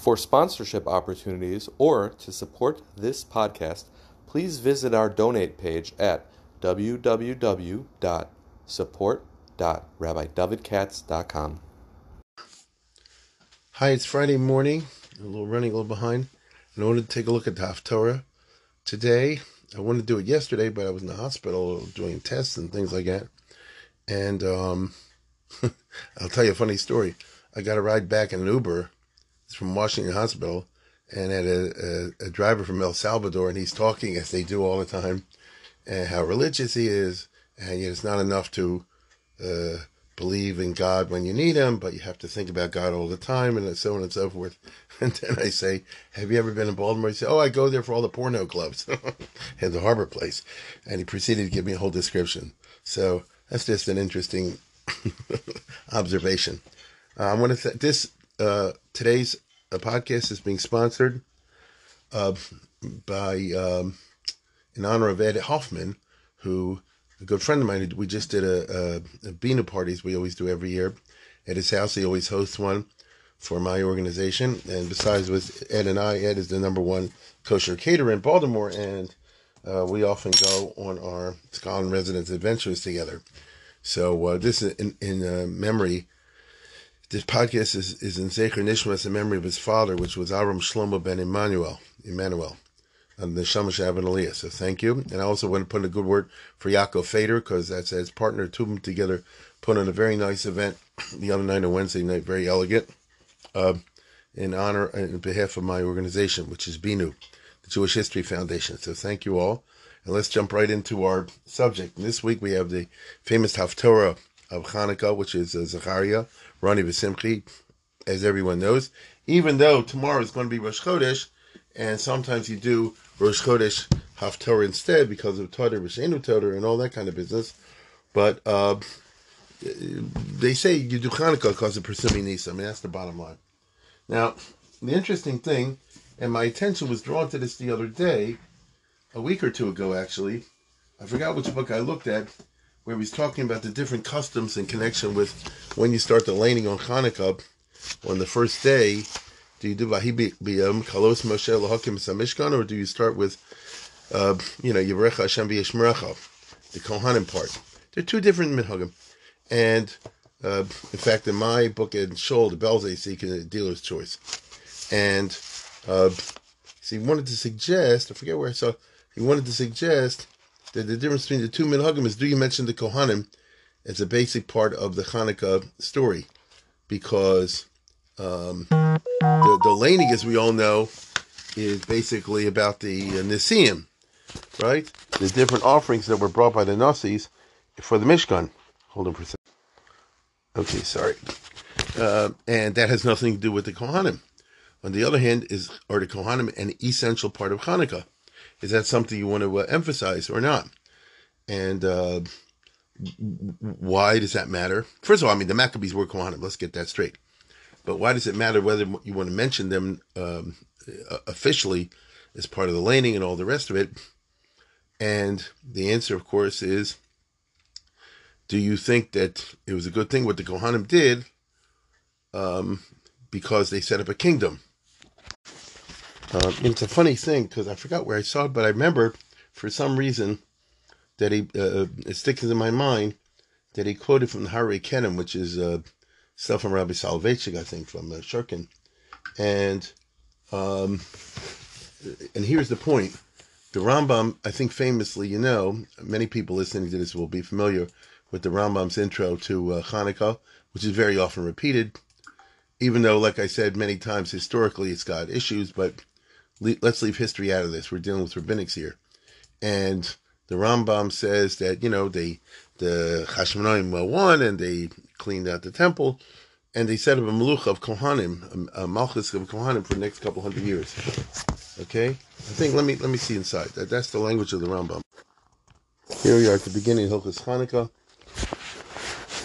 For sponsorship opportunities or to support this podcast, please visit our donate page at www.support.rabbidavidkatz.com. Hi, it's Friday morning. A little running a little behind. And I wanted to take a look at the Haftorah today. I wanted to do it yesterday, but I was in the hospital doing tests and things like that. And um, I'll tell you a funny story. I got a ride back in an Uber. From Washington Hospital, and had a, a, a driver from El Salvador, and he's talking as they do all the time, and how religious he is, and yet it's not enough to uh, believe in God when you need Him, but you have to think about God all the time, and so on and so forth. And then I say, "Have you ever been in Baltimore?" He said, "Oh, I go there for all the porno clubs at the Harbor Place," and he proceeded to give me a whole description. So that's just an interesting observation. Uh, I want to th- this uh, today's uh, podcast is being sponsored uh, by um, in honor of Ed Hoffman, who a good friend of mine. We just did a, a, a Bina parties we always do every year at his house. He always hosts one for my organization. And besides with Ed and I, Ed is the number one kosher caterer in Baltimore, and uh, we often go on our Scotland residence adventures together. So uh, this is in, in uh, memory. This podcast is, is in Zecher Nishmas in memory of his father, which was Aram Shlomo ben Emmanuel, Emmanuel, and the Shamash Avin Aliyah. So thank you. And I also want to put in a good word for Yaakov Fader, because that's his partner, two of them together, put on a very nice event the other night on Wednesday night, very elegant, uh, in honor and in behalf of my organization, which is BINU, the Jewish History Foundation. So thank you all. And let's jump right into our subject. And this week we have the famous Haftorah of Hanukkah, which is uh, Rani V'Simchi, as everyone knows. Even though tomorrow is going to be Rosh Chodesh, and sometimes you do Rosh Chodesh Haftorah instead because of Toder, Rishenu Toder, and all that kind of business. But uh, they say you do Hanukkah because of Persumi Nisa. I mean, that's the bottom line. Now, the interesting thing, and my attention was drawn to this the other day, a week or two ago actually. I forgot which book I looked at, where he's talking about the different customs in connection with when you start the laning on Hanukkah on the first day. Do you do Vahi Biyam Kalos Moshe Lahakim Samishkan, or do you start with, uh, you know, Yivrecha Hashem B'Yishmerecha, the Kohanim part? They're two different minhagim, and uh, in fact, in my book in Shoal, the Bells seek a dealer's choice, and uh, so he wanted to suggest. I forget where I saw. He wanted to suggest that the difference between the two minhagim is: do you mention the Kohanim as a basic part of the Hanukkah story? Because um, the the laning, as we all know, is basically about the uh, Nisim, right? The different offerings that were brought by the Nazis for the Mishkan. Hold on for a second. Okay, sorry. Uh, and that has nothing to do with the Kohanim. On the other hand, is are the Kohanim an essential part of Hanukkah? Is that something you want to uh, emphasize or not? And uh, why does that matter? First of all, I mean, the Maccabees were Kohanim. Let's get that straight. But why does it matter whether you want to mention them um, officially as part of the laning and all the rest of it? And the answer, of course, is do you think that it was a good thing what the Kohanim did um, because they set up a kingdom? Uh, it's a funny thing because I forgot where I saw it, but I remember for some reason that he uh, it sticks in my mind that he quoted from the Harei Kenim, which is uh, stuff from Rabbi Soloveitchik, I think, from uh, Shurkin. And um, and here's the point: the Rambam, I think, famously, you know, many people listening to this will be familiar with the Rambam's intro to uh, Hanukkah, which is very often repeated. Even though, like I said many times, historically it's got issues, but le- let's leave history out of this. We're dealing with rabbinics here, and the Rambam says that you know they the Hashmonaim won and they cleaned out the temple, and they set up a malucha of Kohanim, a, a malchus of Kohanim for the next couple hundred years. Okay, I think let me let me see inside. That, that's the language of the Rambam. Here we are at the beginning of Hilchas Hanukkah,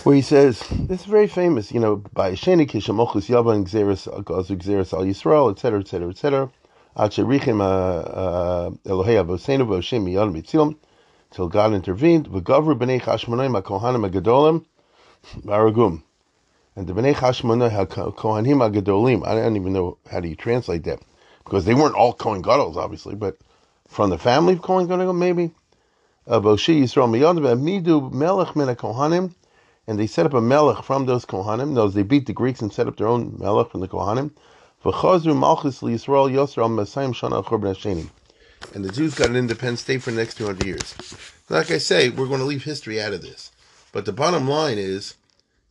where he says this is very famous, you know, by Sheni Kishamochus Yavan Xeris Gazu Xeris Al Yisrael, etc., etc., etc. Uh, uh, Voshem Miyad Mitzilim, till God intervened. V'gavru b'nei HaKohanim HaGadolim Varagum. And the Bnei Hashmona Kohanim Agadolim. I don't even know how do you translate that because they weren't all Kohen Gadol, obviously, but from the family of Kohen Gadol, maybe. Uh, Boshi Yisrael Miyadim Midu Melech Min Kohanim, and they set up a Melech from those Kohanim. Those they beat the Greeks and set up their own Melech from the Kohanim. And the Jews got an independent state for the next 200 years. Like I say, we're going to leave history out of this. But the bottom line is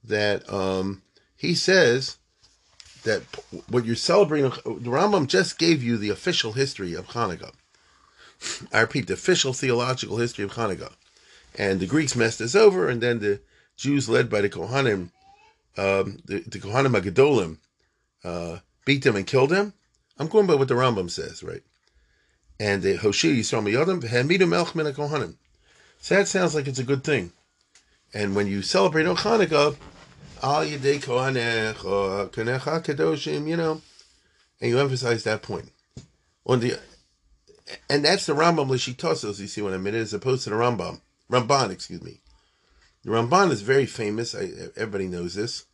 that um, he says that what you're celebrating, the Rambam just gave you the official history of Hanukkah. I repeat, the official theological history of Hanukkah. And the Greeks messed us over, and then the Jews, led by the Kohanim, um, the, the Kohanim Agadolim, uh, beat them and killed them. I'm going by what the Rambam says, right? And the Hoshi Yisrael Miyadim, Hamidu Melch Min Kohanim. So that sounds like it's a good thing. And when you celebrate on Hanukkah, Al Yedei Kohanecha, Kedoshim, you know, and you emphasize that point. On the and that's the Rambam Lishitosos, you see what I mean, as opposed to the Rambam. Ramban, excuse me. The Ramban is very famous. I, everybody knows this.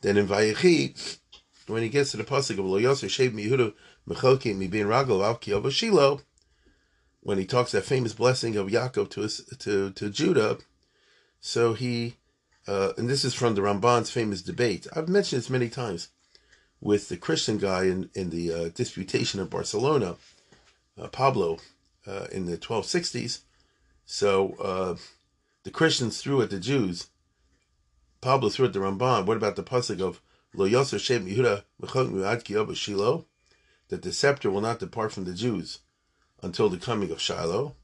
Then in Vayechi, when he gets to the pasuk of Lo Yosef Shev Mihuda Mechokim Mi Bin Ragel Avki Shilo, when he talks that famous blessing of Yaakov to his, to to Judah, so he, uh, and this is from the Ramban's famous debate. I've mentioned this many times with the Christian guy in in the uh, disputation of Barcelona uh, Pablo uh, in the 1260s. So uh, the Christians threw at the Jews. Pablo threw at the Ramban. What about the pasuk of That the scepter will not depart from the Jews until the coming of Shiloh,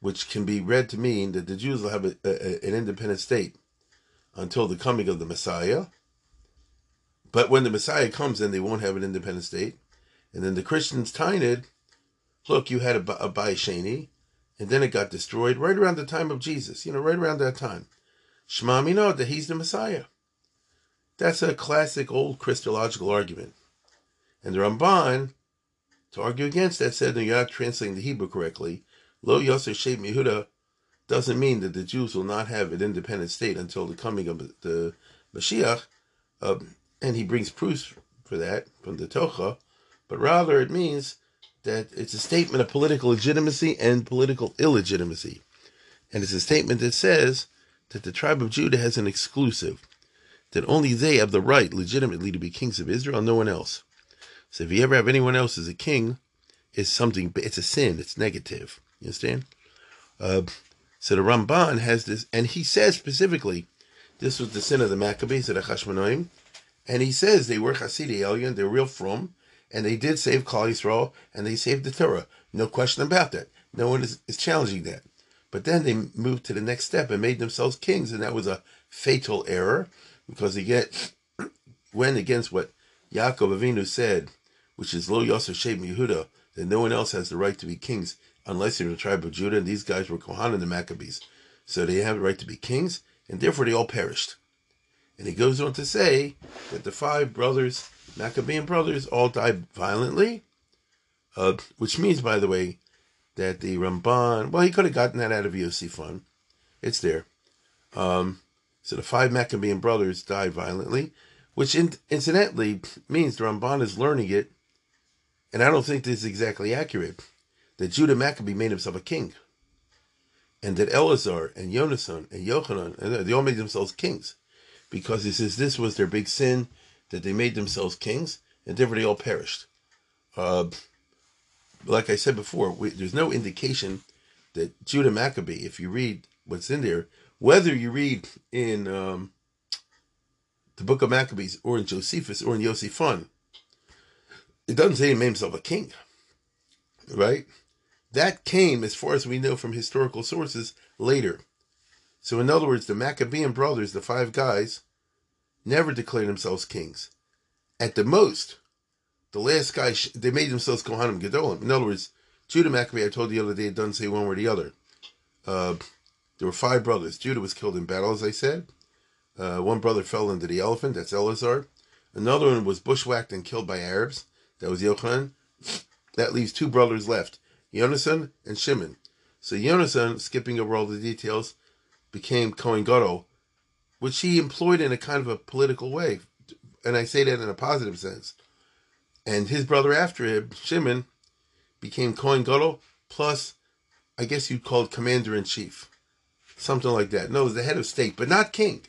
which can be read to mean that the Jews will have a, a, an independent state until the coming of the Messiah. But when the Messiah comes, then they won't have an independent state. And then the Christians it look, you had a, a and then it got destroyed right around the time of Jesus, you know, right around that time. Shema know that he's the Messiah. That's a classic old Christological argument. And the Ramban, to argue against that, said, no, you're not translating the Hebrew correctly. Lo Yosef Shem Yehuda doesn't mean that the Jews will not have an independent state until the coming of the Mashiach. Uh, and he brings proofs for that from the Tocha, but rather it means that it's a statement of political legitimacy and political illegitimacy. And it's a statement that says that the tribe of Judah has an exclusive, that only they have the right legitimately to be kings of Israel, no one else. So if you ever have anyone else as a king, it's something, it's a sin, it's negative. You understand? Uh, so the Ramban has this, and he says specifically, this was the sin of the Maccabees, of the Hashmonaim, and he says they were Hasidei Elyon, they're real from, and they did save Klal Yisrael, and they saved the Torah. No question about that. No one is, is challenging that. But then they moved to the next step and made themselves kings, and that was a fatal error because he get went against what Yaakov Avinu said, which is Lo Yosef Shem Yehuda, that no one else has the right to be kings unless you're the tribe of Judah, and these guys were Kohanim the Maccabees. So they have the right to be kings, and therefore they all perished. And he goes on to say that the five brothers Maccabean brothers all died violently, uh, which means, by the way, that the Ramban, well, he could have gotten that out of Yosefan. It's there. Um, so the five Maccabean brothers died violently, which in, incidentally means the Ramban is learning it, and I don't think this is exactly accurate, that Judah Maccabee made himself a king, and that Eleazar and Yonasan and Yochanan, they all made themselves kings, because he says this was their big sin, that they made themselves kings, and therefore they all perished. Uh, like I said before, we, there's no indication that Judah Maccabee, if you read what's in there, whether you read in um, the book of Maccabees or in Josephus or in Yosefan, it doesn't say he made himself a king, right? That came, as far as we know from historical sources, later. So, in other words, the Maccabean brothers, the five guys, never declared themselves kings. At the most, the last guy, they made themselves Kohanim Gedolim. In other words, Judah Maccabee, I told you the other day, it doesn't say one way or the other. Uh, there were five brothers. Judah was killed in battle, as I said. Uh, one brother fell into the elephant, that's Eleazar. Another one was bushwhacked and killed by Arabs, that was Yochanan. That leaves two brothers left, Yonasan and Shimon. So Yonasan, skipping over all the details, became Kohen Gadol which he employed in a kind of a political way, and I say that in a positive sense. And his brother after him, Shimon, became Kohen Gadol, plus, I guess you'd call it commander in chief, something like that. No, the head of state, but not king.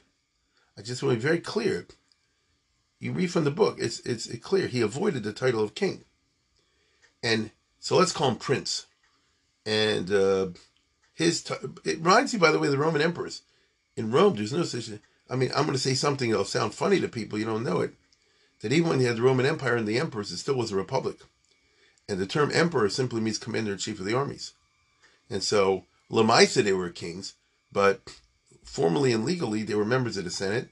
I just want to be very clear. You read from the book; it's it's clear he avoided the title of king, and so let's call him prince. And uh, his t- it reminds you, by the way, of the Roman emperors. In Rome, there's no such. I mean, I'm going to say something that'll sound funny to people. You don't know it. That even when you had the Roman Empire and the emperors, it still was a republic. And the term emperor simply means commander in chief of the armies. And so, Lamaisa, they were kings, but formally and legally, they were members of the Senate.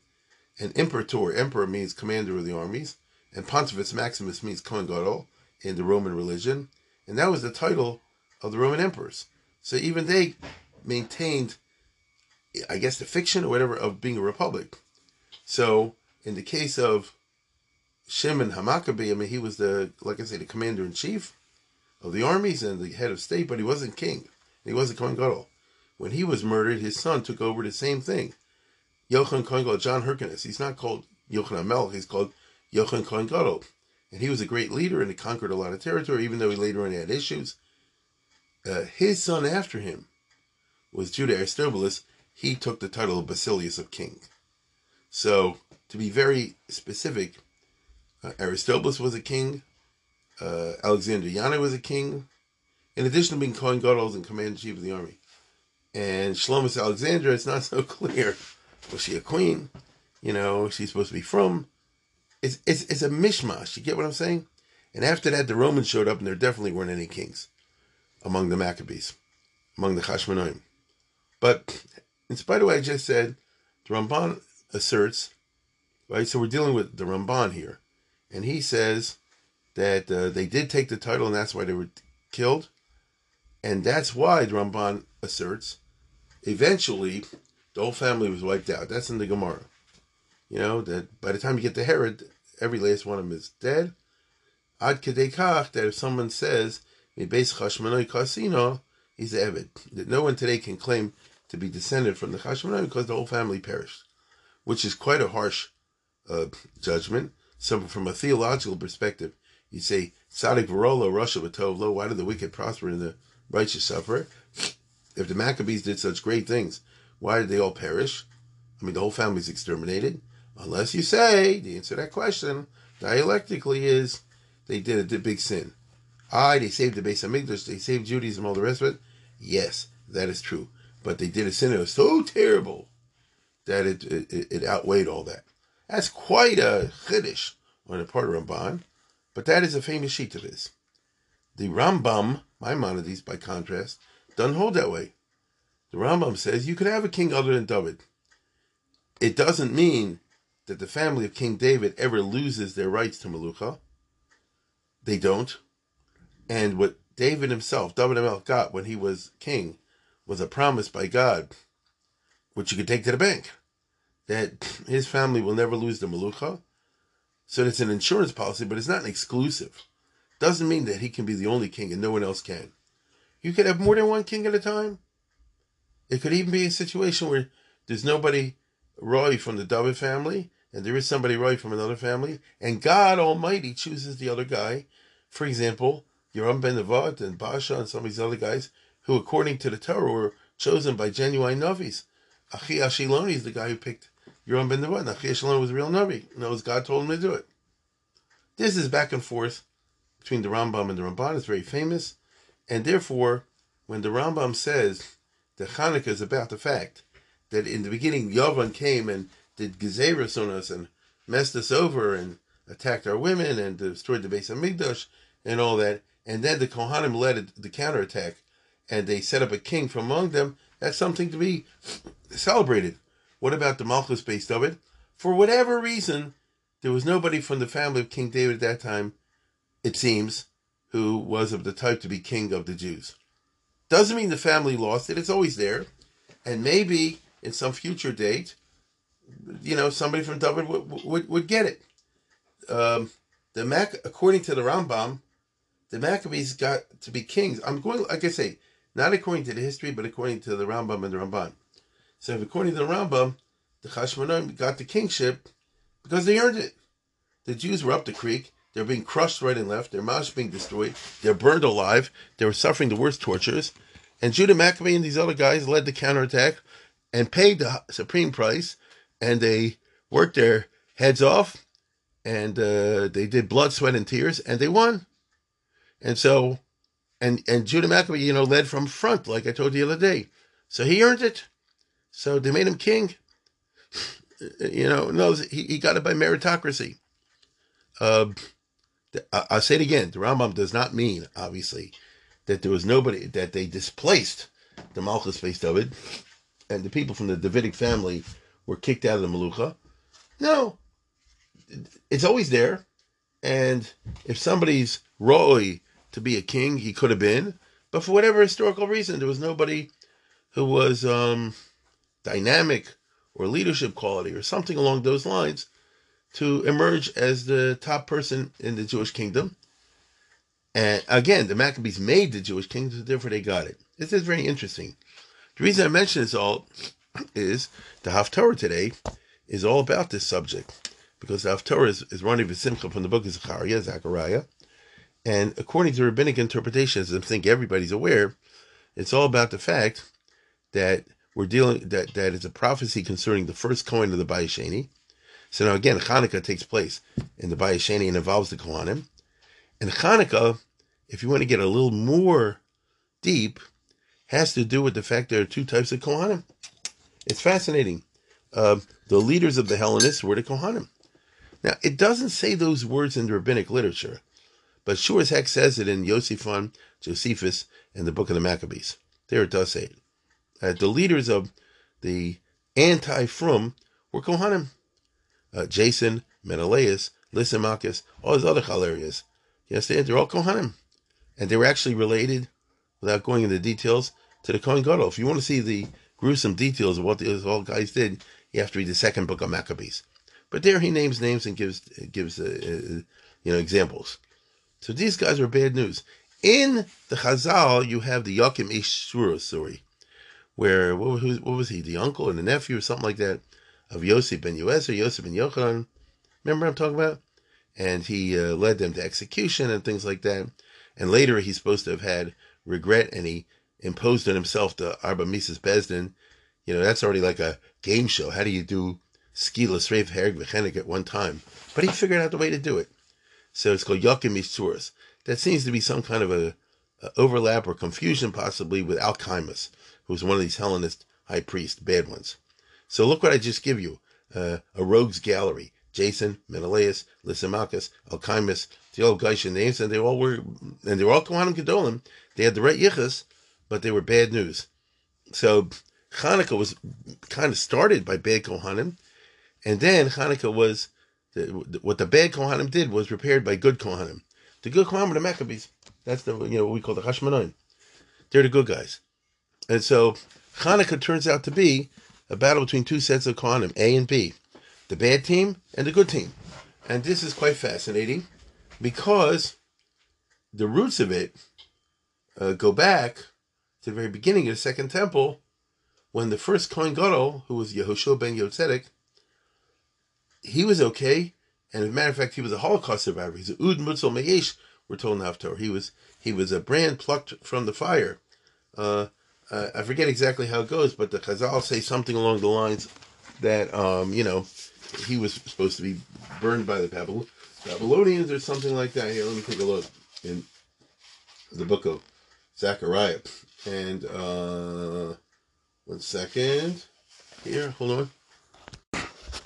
And imperator, emperor means commander of the armies. And Pontifex Maximus means Kohen Gadol in the Roman religion. And that was the title of the Roman emperors. So even they maintained, I guess, the fiction or whatever of being a republic. So in the case of Shimon Hamakabi, I mean, he was the, like I say, the commander in chief of the armies and the head of state, but he wasn't king. He wasn't Kohen Gadol. When he was murdered, his son took over the same thing. Yochanan Kohen Gadol, John Hyrcanus. He's not called Yochanan Melech, he's called Yochanan Kohen Gadol. And he was a great leader and he conquered a lot of territory, even though he later on had issues. Uh, his son after him was Judah Aristobulus. He took the title of Basileus of King. So, to be very specific, uh, Aristobulus was a king. Uh, Alexander Yannai was a king. In addition to being Kohen Gadol and commander in chief of the army. And Shlomis Alexandra, it's not so clear. Was she a queen? You know, she's supposed to be from. It's, it's, it's a mishmash. You get what I'm saying? And after that, the Romans showed up, and there definitely weren't any kings among the Maccabees, among the Hashmonaim. But in spite of what I just said, the Ramban asserts, right? So we're dealing with the Ramban here, and he says that uh, they did take the title, and that's why they were killed, and that's why the Ramban asserts eventually the whole family was wiped out. That's in the Gemara. You know that by the time you get to Herod, every last one of them is dead. Ad kedekach that if someone says Chashmonai Kasino, he's Evid. That no one today can claim to be descended from the Chashmonai because the whole family perished, which is quite a harsh uh, judgment. So, from a theological perspective, you say Sadik Varolo, Russia Lo. Why did the wicked prosper and the righteous suffer? If the Maccabees did such great things, why did they all perish? I mean, the whole family's exterminated. Unless you say the answer to that question dialectically is they did a big sin. I, they saved the Beis Hamikdash, they saved Judaism, all the rest of it. Yes, that is true. But they did a sin that was so terrible that it, it, it outweighed all that. That's quite a chiddush on the part of Ramban, but that is a famous sheet of his. The Rambam, Maimonides, by contrast, doesn't hold that way. The Rambam says you could have a king other than David. It doesn't mean that the family of King David ever loses their rights to Malucha. They don't. And what David himself, David himself, got when he was king was a promise by God, which you could take to the bank, that his family will never lose the Malucha. So it's an insurance policy, but it's not an exclusive. Doesn't mean that he can be the only king and no one else can. You could have more than one king at a time. It could even be a situation where there's nobody Roy from the David family, and there is somebody Roy from another family, and God Almighty chooses the other guy. For example, Yeravam ben Nevat and Basha and some of these other guys who, according to the Torah, were chosen by genuine Navis. Achi Ashiloni is the guy who picked Yeravam ben Nevat. Achi Ashiloni was a real Navi. Knows God told him to do it. This is back and forth between the Rambam and the Ramban. It's very famous. And therefore, when the Rambam says that Hanukkah is about the fact that in the beginning Yavan came and did Gezerus on us and messed us over and attacked our women and destroyed the base of Hamikdash and all that, and then the Kohanim led the counterattack, and they set up a king from among them. That's something to be celebrated. What about the Malchus based of it? For whatever reason, there was nobody from the family of King David at that time, it seems, who was of the type to be king of the Jews. Doesn't mean the family lost it, it's always there. And maybe in some future date, you know, somebody from David would, would, would get it. Um, the Mac, according to the Rambam, the Maccabees got to be kings. I'm going, like I say, not according to the history, but according to the Rambam and the Ramban. So, according to the Rambam, the Hashmonaim got the kingship because they earned it. The Jews were up the creek. They were being crushed right and left. Their mouths being destroyed. They're burned alive. They were suffering the worst tortures. And Judah Maccabee and these other guys led the counterattack and paid the supreme price. And they worked their heads off. And uh, they did blood, sweat, and tears. And they won. And so, and and Judah Maccabee, you know, led from front, like I told you the other day. So he earned it. So they made him king. you know, no, he, he got it by meritocracy. Uh, I'll say it again. The Rambam does not mean, obviously, that there was nobody that they displaced the Malchus based David, and the people from the Davidic family were kicked out of the Malucha. No, it's always there, and if somebody's roy to be a king, he could have been, but for whatever historical reason, there was nobody who was um, dynamic or leadership quality or something along those lines to emerge as the top person in the Jewish kingdom. And again, the Maccabees made the Jewish kingdom, therefore they got it. This is very interesting. The reason I mention this all is the Haftarah today is all about this subject because the Haftarah is, is running V'simcha from the book of Zechariah, Zechariah. And according to rabbinic interpretations, I think everybody's aware, it's all about the fact that we're dealing that that is a prophecy concerning the first coin of the Bayesheni. So now again, Hanukkah takes place in the Bayesheni and involves the Kohanim. And Hanukkah, if you want to get a little more deep, has to do with the fact there are two types of Kohanim. It's fascinating. Uh, the leaders of the Hellenists were the Kohanim. Now, it doesn't say those words in the rabbinic literature, but sure as heck says it in Josephon, Josephus, and the Book of the Maccabees. There it does say it uh, the leaders of the anti-Frum were Kohanim. Uh, Jason, Menelaus, Lysimachus, all those other Chalerias. Yes, they, they're all Kohanim. And they were actually related, without going into details, to the Kohen Gadol. If you want to see the gruesome details of what these all guys did, you have to read the second book of Maccabees. But there he names names and gives gives uh, uh, you know examples. So these guys were bad news. In the Chazal, you have the Yakim Ish story where what was, what was he, the uncle and the nephew or something like that of Yosef ben Yoes or Yosef ben Yochanan? Remember I'm talking about? And he uh, led them to execution and things like that. And later he's supposed to have had regret and he imposed on himself the Arba Mises Besdin. You know, that's already like a game show. How do you do Skila Sreif Herg V'chenik at one time? But he figured out the way to do it. So it's called Yakim Mishturas. That seems to be some kind of a, a overlap or confusion possibly with Alchemists who's one of these Hellenist high priests, bad ones. So look what I just give you. Uh, a rogues gallery. Jason, Menelaus, Lysimachus, Alcimus, the old Geisha names, and they all were, and they were all Kohanim Gedolim. They had the right yichus, but they were bad news. So Hanukkah was kind of started by bad Kohanim, and then Hanukkah was, what the bad Kohanim did was repaired by good Kohanim. The good Kohanim were the Maccabees. That's the, you know, what we call the Hashmonaim. They're the good guys. And so Hanukkah turns out to be a battle between two sets of Kohanim, A and B, the bad team and the good team. And this is quite fascinating because the roots of it uh, go back to the very beginning of the Second Temple when the first Kohen Gadol, who was Yehoshua ben Yotzedek, he was okay. And as a matter of fact, he was a Holocaust survivor. He's a Ud Mutzel Meyesh, we're told in Haftorah. He was he was a brand plucked from the fire. Uh, uh, I forget exactly how it goes, but the Chazal say something along the lines that um, you know he was supposed to be burned by the Babylonians or something like that. Here, let me take a look in the book of Zechariah. And uh, one second. Here, hold on.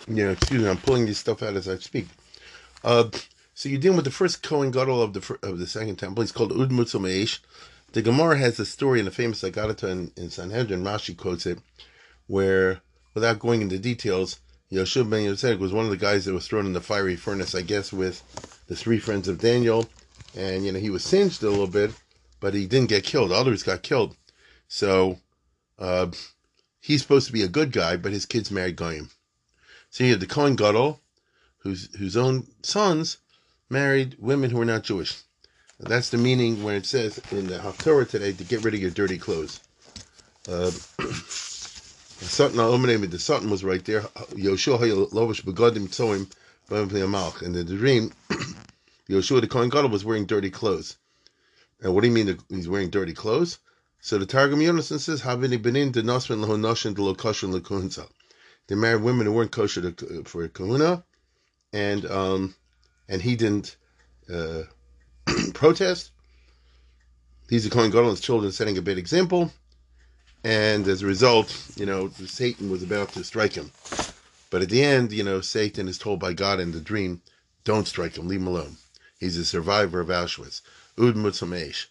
Yeah, excuse me, I'm pulling this stuff out as I speak. Uh, so you're dealing with the first Kohen Gadol of the of the second temple. He's called Ud Mutzel the Gemara has a story in the famous Agadata in, in Sanhedrin, Rashi quotes it, where, without going into details, Yoshua ben Yosef was one of the guys that was thrown in the fiery furnace, I guess, with the three friends of Daniel. And, you know, he was singed a little bit, but he didn't get killed. Others got killed. So, uh, he's supposed to be a good guy, but his kids married Goyim. So you have the Kohen Gadol, whose, whose own sons married women who were not Jewish. That's the meaning when it says in the Haftorah today to get rid of your dirty clothes. Uh, Satan Omenem, the Satan was right there. Yoshua Lovish Begodim Tzoim Malch. And the dream, Yoshua the Kohen Gadol was wearing dirty clothes. And what do you mean he's wearing dirty clothes? So the Targum Yonason says, Havini benin de nosrin lehonoshin de lokoshin lekunza. They married women who weren't kosher to, for kahuna, and um, and he didn't uh, protest. These are Kohen Gadol's children setting a bad example, and as a result, you know, Satan was about to strike him. But at the end, you know, Satan is told by God in the dream, don't strike him, leave him alone. He's a survivor of Auschwitz. Ud Mutzamesh.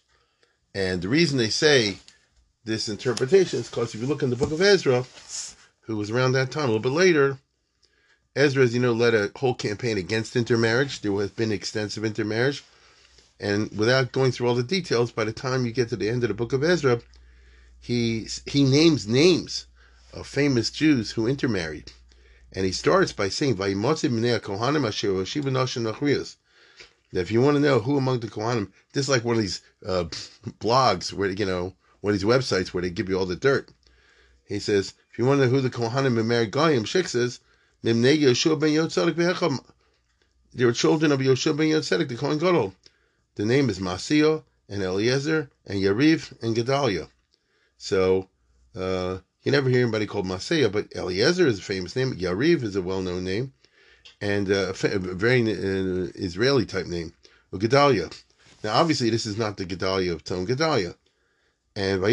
And the reason they say this interpretation is because if you look in the book of Ezra, who was around that time, a little bit later, Ezra, as you know, led a whole campaign against intermarriage. There has been extensive intermarriage. And without going through all the details, by the time you get to the end of the book of Ezra, he he names names of famous Jews who intermarried. And he starts by saying, now, if you want to know who among the Kohanim, this is like one of these uh, blogs where, you know, one of these websites where they give you all the dirt. He says, if you want to know who the Kohanim and Mary Goyim, Shik says, Mimne Yoshua ben. They were children of Yoshua ben Yotzadik, the Kohen Gadol. The name is Masio and Eliezer and Yariv and Gedalia. So, uh, you never hear anybody called Maseo, but Eliezer is a famous name. Yariv is a well-known name and uh, a very uh, Israeli type name, Gedalia. Now, obviously, this is not the Gedalia of Tzom Gedalia. And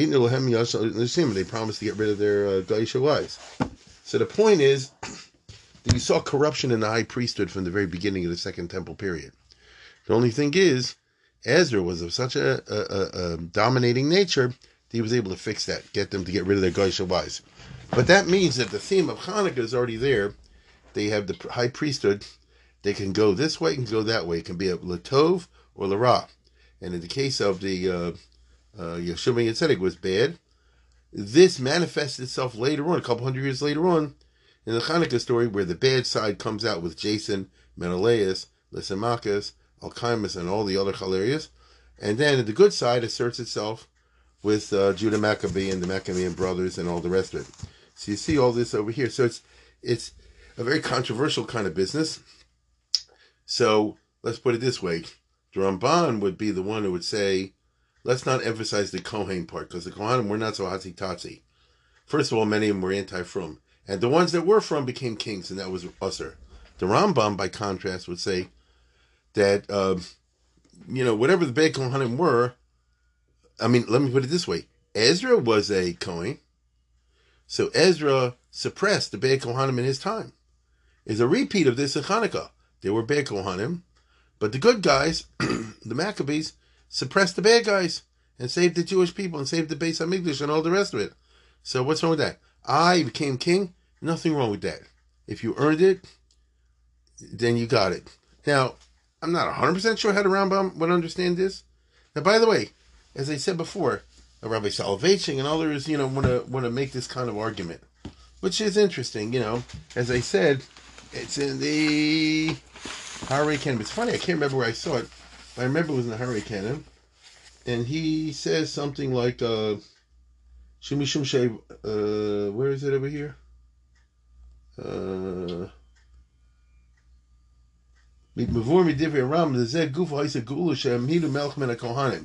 they promised to get rid of their uh, Gaisha wives. So the point is that you saw corruption in the high priesthood from the very beginning of the Second Temple period. The only thing is, Ezra was of such a, a, a dominating nature that he was able to fix that, get them to get rid of their Gaisha wives. But that means that the theme of Hanukkah is already there they have the high priesthood. They can go this way and go that way. It can be a Latov or Lara. And in the case of the uh, uh, Yeshua Yitzhak was bad. This manifests itself later on, a couple hundred years later on, in the Hanukkah story, where the bad side comes out with Jason, Menelaus, Lysimachus, Alcimus, and all the other Chalerias. And then the good side asserts itself with uh, Judah Maccabee and the Maccabean brothers and all the rest of it. So you see all this over here. So it's it's a very controversial kind of business. So let's put it this way: Ramban would be the one who would say, let's not emphasize the Kohen part because the Kohanim were not so hatzی tatzi. First of all, many of them were anti-from, and the ones that were from became kings, and that was usher. The Rambam, by contrast, would say that uh, you know whatever the bad Kohanim were. I mean, let me put it this way: Ezra was a Kohen, so Ezra suppressed the bad Kohanim in his time is a repeat of this in Hanukkah. They were bad Kohanim, but the good guys, the Maccabees, suppressed the bad guys and saved the Jewish people and saved the Beis Hamikdash and all the rest of it. So what's wrong with that? I became king. Nothing wrong with that. If you earned it, then you got it. Now, I'm not 100% sure how the Rambam would understand this. Now, by the way, as I said before, Rabbi Soloveitchik and others, you know, want to want to make this kind of argument, which is interesting. You know, as I said, it's in the Harry Canon. It's funny, I can't remember where I saw it, but I remember it was in the Harry Canon. And he says something like, uh, Shumi Shum uh, where is it over here? Uh, מבואר מדברי הרם, לזה גוף היסה גאולה שהעמידו מלך מן הכהנים.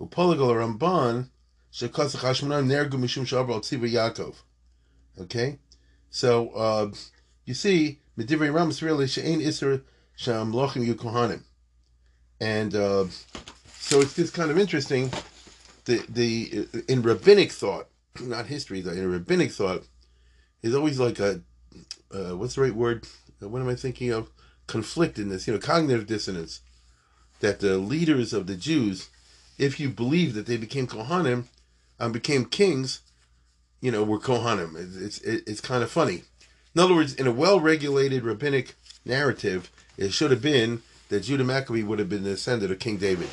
ופולגל הרמב"ן, שכסח השמונה נהרגו משום שעבר על ציווה יעקב. Okay? So, uh, you see, Medivrei Rambam really she'ain iser sham lochim yukohanim, and uh, so it's just kind of interesting. The the in rabbinic thought, not history though, in rabbinic thought, is always like a uh, what's the right word? Uh, what am I thinking of? Conflictedness, you know, cognitive dissonance. That the leaders of the Jews, if you believe that they became kohanim and became kings, you know, were kohanim. It's it's, it's kind of funny in other words, in a well regulated rabbinic narrative, it should have been that Judah Maccabee would have been the descendant of King David.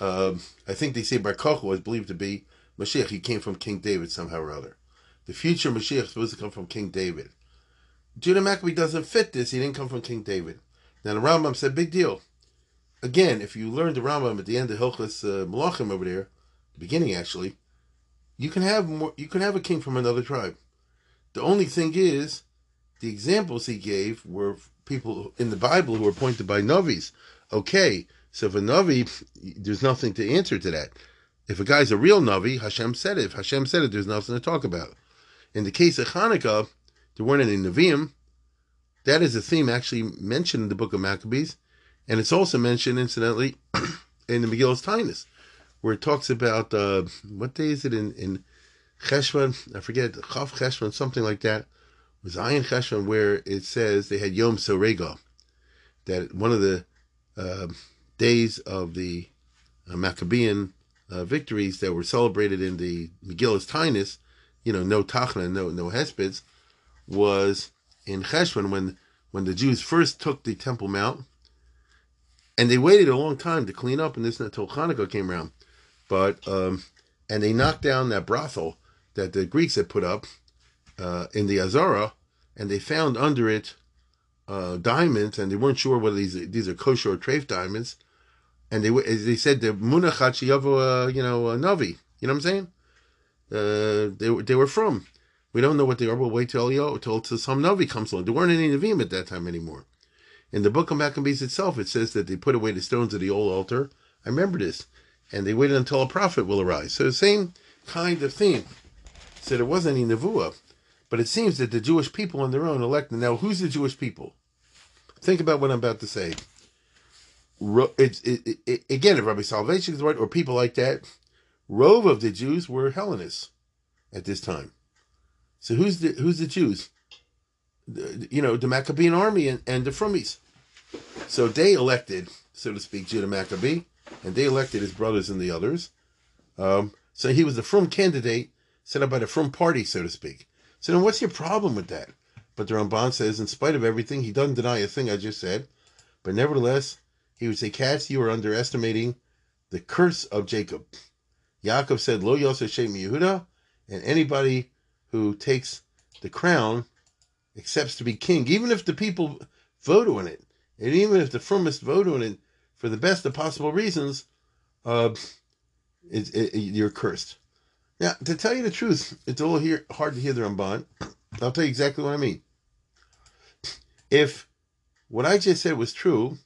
Um, I think they say Bar Kochba was believed to be Mashiach. He came from King David somehow or other. The future Mashiach was supposed to come from King David. Judah Maccabee doesn't fit this. He didn't come from King David. Now the Rambam said, big deal. Again, if you learn the Rambam at the end of Hilchas uh, Malachim over there, the beginning actually, you can have more. You can have a king from another tribe. The only thing is, the examples he gave were people in the Bible who were appointed by Navis. Okay, so if a Navi, there's nothing to answer to that. If a guy's a real Navi, Hashem said it. If Hashem said it, there's nothing to talk about. In the case of Hanukkah, there weren't any Nevi'im. That is a theme actually mentioned in the book of Maccabees, and it's also mentioned, incidentally, in the Megillas Taanis, where it talks about uh, what day is it in in Cheshvan? I forget Chav Cheshvan, something like that. It was Ayin Cheshvan where it says they had Yom Sorega, that one of the uh, days of the uh, Maccabean uh, victories that were celebrated in the Megillas Taanis, you know, no Tachna, no no Hespids, was in Cheshvan when when the Jews first took the Temple Mount, and they waited a long time to clean up, and this until Hanukkah came around, but um, and they knocked down that brothel that the Greeks had put up uh, in the Azara, and they found under it uh, diamonds, and they weren't sure whether these these are kosher or treif diamonds, and they they said the munachat you know uh, navi, you know what I'm saying? Uh, they they were from. We don't know what they are. We'll wait till you till, till some navi comes along. There weren't any navim at that time anymore. In the book of Maccabees itself, it says that they put away the stones of the old altar. I remember this, and they waited until a prophet will arise. So the same kind of theme. So there wasn't any nevuah. But it seems that the Jewish people on their own elected. Now, who's the Jewish people? Think about what I'm about to say. It's it, it, again, if Rabbi Soloveitchik is right, or people like that, rove of the Jews were Hellenists at this time. So who's the who's the Jews? The, you know, the Maccabean army and, and the Frumies. So they elected, so to speak, Judah Maccabee, and they elected his brothers and the others. Um, so he was the Frum candidate set up by the Frum party, so to speak. So then what's your problem with that? But the Ramban says, in spite of everything, he doesn't deny a thing I just said. But nevertheless, he would say, Katz, you are underestimating the curse of Jacob. Yaakov said, Lo Yosef Shem Yehuda, and anybody who takes the crown accepts to be king, even if the people vote on it, and even if the firmest vote on it for the best of possible reasons, uh, it, it, you're cursed. Now, to tell you the truth, it's a little hear, hard to hear the Ramban. I'll tell you exactly what I mean. If what I just said was true,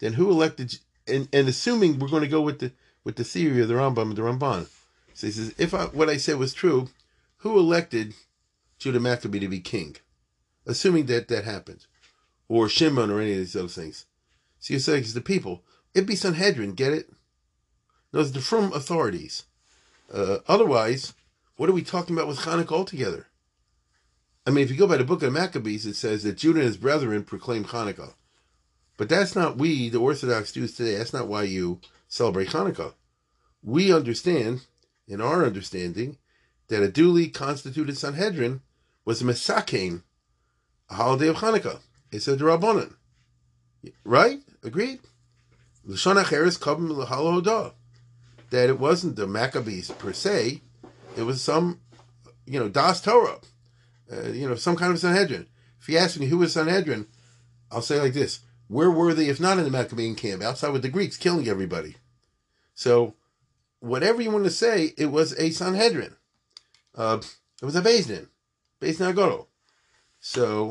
then who elected? And, and assuming we're going to go with the with the theory of the Rambam and the Ramban, so he says, if I, what I said was true, who elected Judah Maccabee to be king? Assuming that that happened, or Shimon or any of these other things. So you say it's the people. It'd be Sanhedrin, get it? Those are from authorities. Uh, otherwise, what are we talking about with Hanukkah altogether? I mean, if you go by the book of Maccabees, it says that Judah and his brethren proclaim Hanukkah. But that's not we, the Orthodox Jews today, that's not why you celebrate Hanukkah. We understand, in our understanding, that a duly constituted Sanhedrin was a Mesakein, a holiday of Hanukkah. It's a Drabonin. Right? Agreed? L'shon Acheres Kabim that it wasn't the Maccabees per se, it was some, you know, Das Torah, uh, you know, some kind of Sanhedrin. If you ask me who was Sanhedrin, I'll say like this: Where were they if not in the Maccabean camp, outside with the Greeks killing everybody? So, whatever you want to say, it was a Sanhedrin. Uh, it was a Din, Beis Nagoro. So,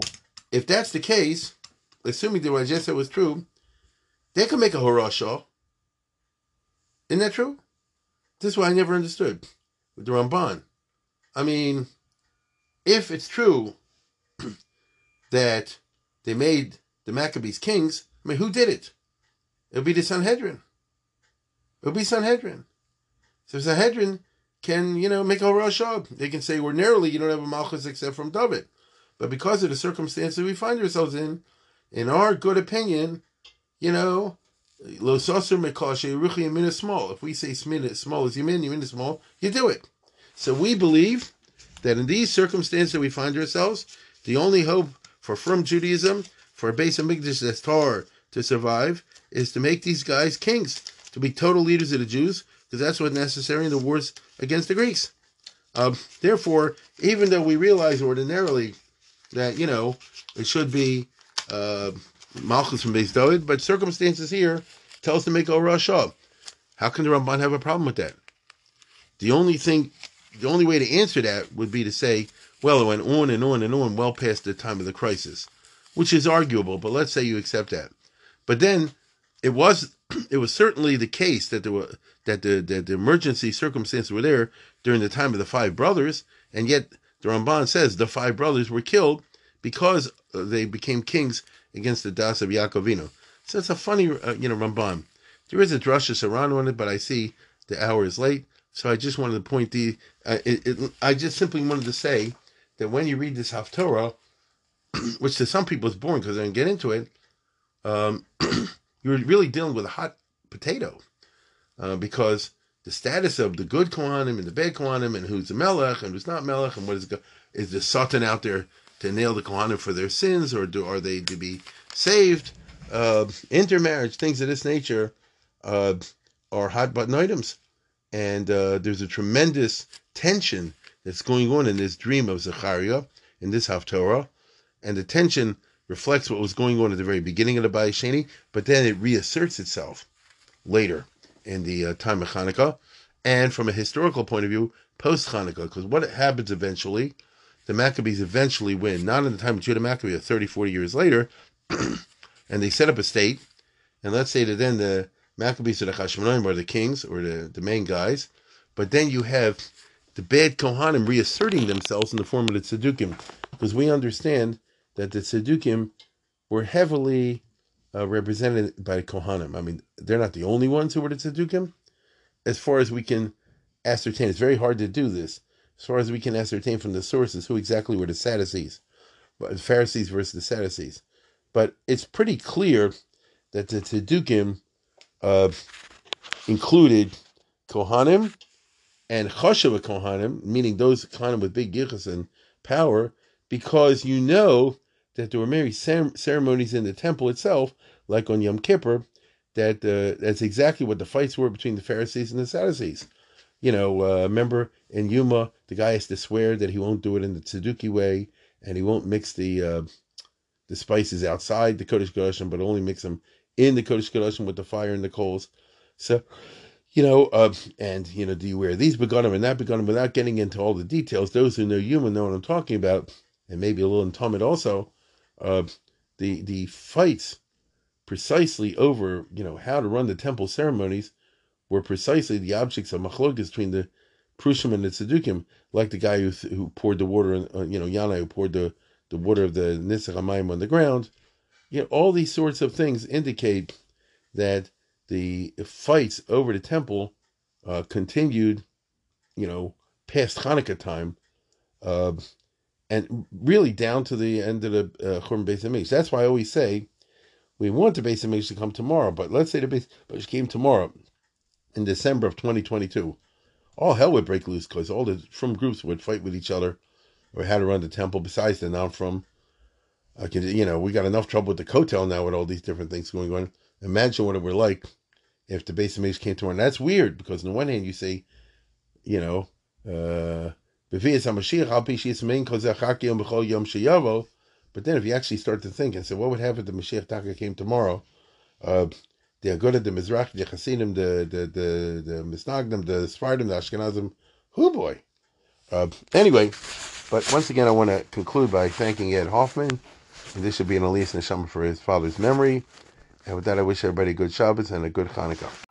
if that's the case, assuming that what I just said was true, they could make a Horashah. Isn't that true? This is what I never understood with the Ramban. I mean, if it's true that they made the Maccabees kings, I mean, who did it? It would be the Sanhedrin. It would be Sanhedrin. So Sanhedrin can, you know, make a Roshah. They can say, ordinarily, you don't have a Malchus except from David. But because of the circumstances we find ourselves in, in our good opinion, you know, small. If we say small is yamin, yamin is small, you do it. So we believe that in these circumstances we find ourselves, the only hope for from Judaism, for a base of Migdash that's Torah to survive, is to make these guys kings, to be total leaders of the Jews, because that's what's necessary in the wars against the Greeks. Um, therefore, even though we realize ordinarily that, you know, it should be uh, Malchus from Beis David, but circumstances here tell us to make Or Rasha. How can the Ramban have a problem with that? The only thing, the only way to answer that would be to say, Well, it went on and on and on, well past the time of the crisis, which is arguable, but let's say you accept that. But then it was it was certainly the case that there were that the, that the emergency circumstances were there during the time of the five brothers, and yet the Ramban says the five brothers were killed because uh, they became kings against the Das of Yaakov Avinu. So it's a funny, uh, you know, Ramban. There is a drasha Saran on it, but I see the hour is late, so I just wanted to point the. Uh, it, it, I just simply wanted to say that when you read this Haftorah, which to some people is boring because they don't get into it, um, you're really dealing with a hot potato uh, because the status of the good Kohanim and the bad Kohanim and who's the Melech and who's not Melech and what is is the Satan out there to nail the Kohanim for their sins or do, are they to be saved? Uh, intermarriage, things of this nature, uh, are hot button items. And uh, there's a tremendous tension that's going on in this dream of Zechariah, in this Haftorah. And the tension reflects what was going on at the very beginning of the Bayis Sheni, but then it reasserts itself later in the uh, time of Hanukkah, and from a historical point of view, post Hanukkah. Because what happens eventually, the Maccabees eventually win, not in the time of Judah Maccabee, 30, 40 years later, and they set up a state. And let's say that then the Maccabees are the Hashmonaim are the kings or the, the main guys, but then you have the bad Kohanim reasserting themselves in the form of the Tzedukim, because we understand that the Tzedukim were heavily uh, represented by Kohanim. I mean, they're not the only ones who were the Tzedukim. As far as we can ascertain, it's very hard to do this. As far as we can ascertain from the sources who exactly were the Sadducees, the Pharisees versus the Sadducees. But it's pretty clear that the Tzedukim uh, included Kohanim and Choshev Kohanim, meaning those Kohanim with big gichas and power, because you know that there were many ceremonies in the temple itself, like on Yom Kippur, that uh, that's exactly what the fights were between the Pharisees and the Sadducees. You know, uh, remember in Yuma, the guy has to swear that he won't do it in the Tzeduki way, and he won't mix the uh, the spices outside the Kodesh Kodashim, but only mix them in the Kodesh Kodashim with the fire and the coals. So, you know, uh, and you know, do you wear these begonim and that begonim without getting into all the details? Those who know Yuma know what I'm talking about, and maybe a little in Talmud also uh, the the fights precisely over you know how to run the temple ceremonies were precisely the objects of machlokas between the Prushim and the Tzedukim, like the guy who who poured the water, in, uh, you know, Yannai who poured the, the water of the Nitzach on the ground. You know, all these sorts of things indicate that the fights over the temple uh, continued, you know, past Hanukkah time, uh, and really down to the end of the uh, Churban Beis Hamikdash. That's why I always say we want the Beis Hamikdash to come tomorrow, but let's say the Beis Hamikdash came tomorrow in December of 2022. All hell would break loose because all the frum groups would fight with each other or how to run the temple. Besides the non frum, I can you know we got enough trouble with the Kotel now with all these different things going on. Imagine what it were like if the Beis Hamikdash came tomorrow. And that's weird because on the one hand you say, you know. Uh, but then if you actually start to think and say, what would happen if the Mashiach Taka came tomorrow? Uh, the Agudah, the Mizrach, the Hasidim, the the the the Misnagdim, the Sfardim, the Ashkenazim, who boy. Uh, anyway, but once again, I want to conclude by thanking Ed Hoffman. And this should be an Aliyas Neshama for his father's memory. And with that, I wish everybody a good Shabbos and a good Hanukkah.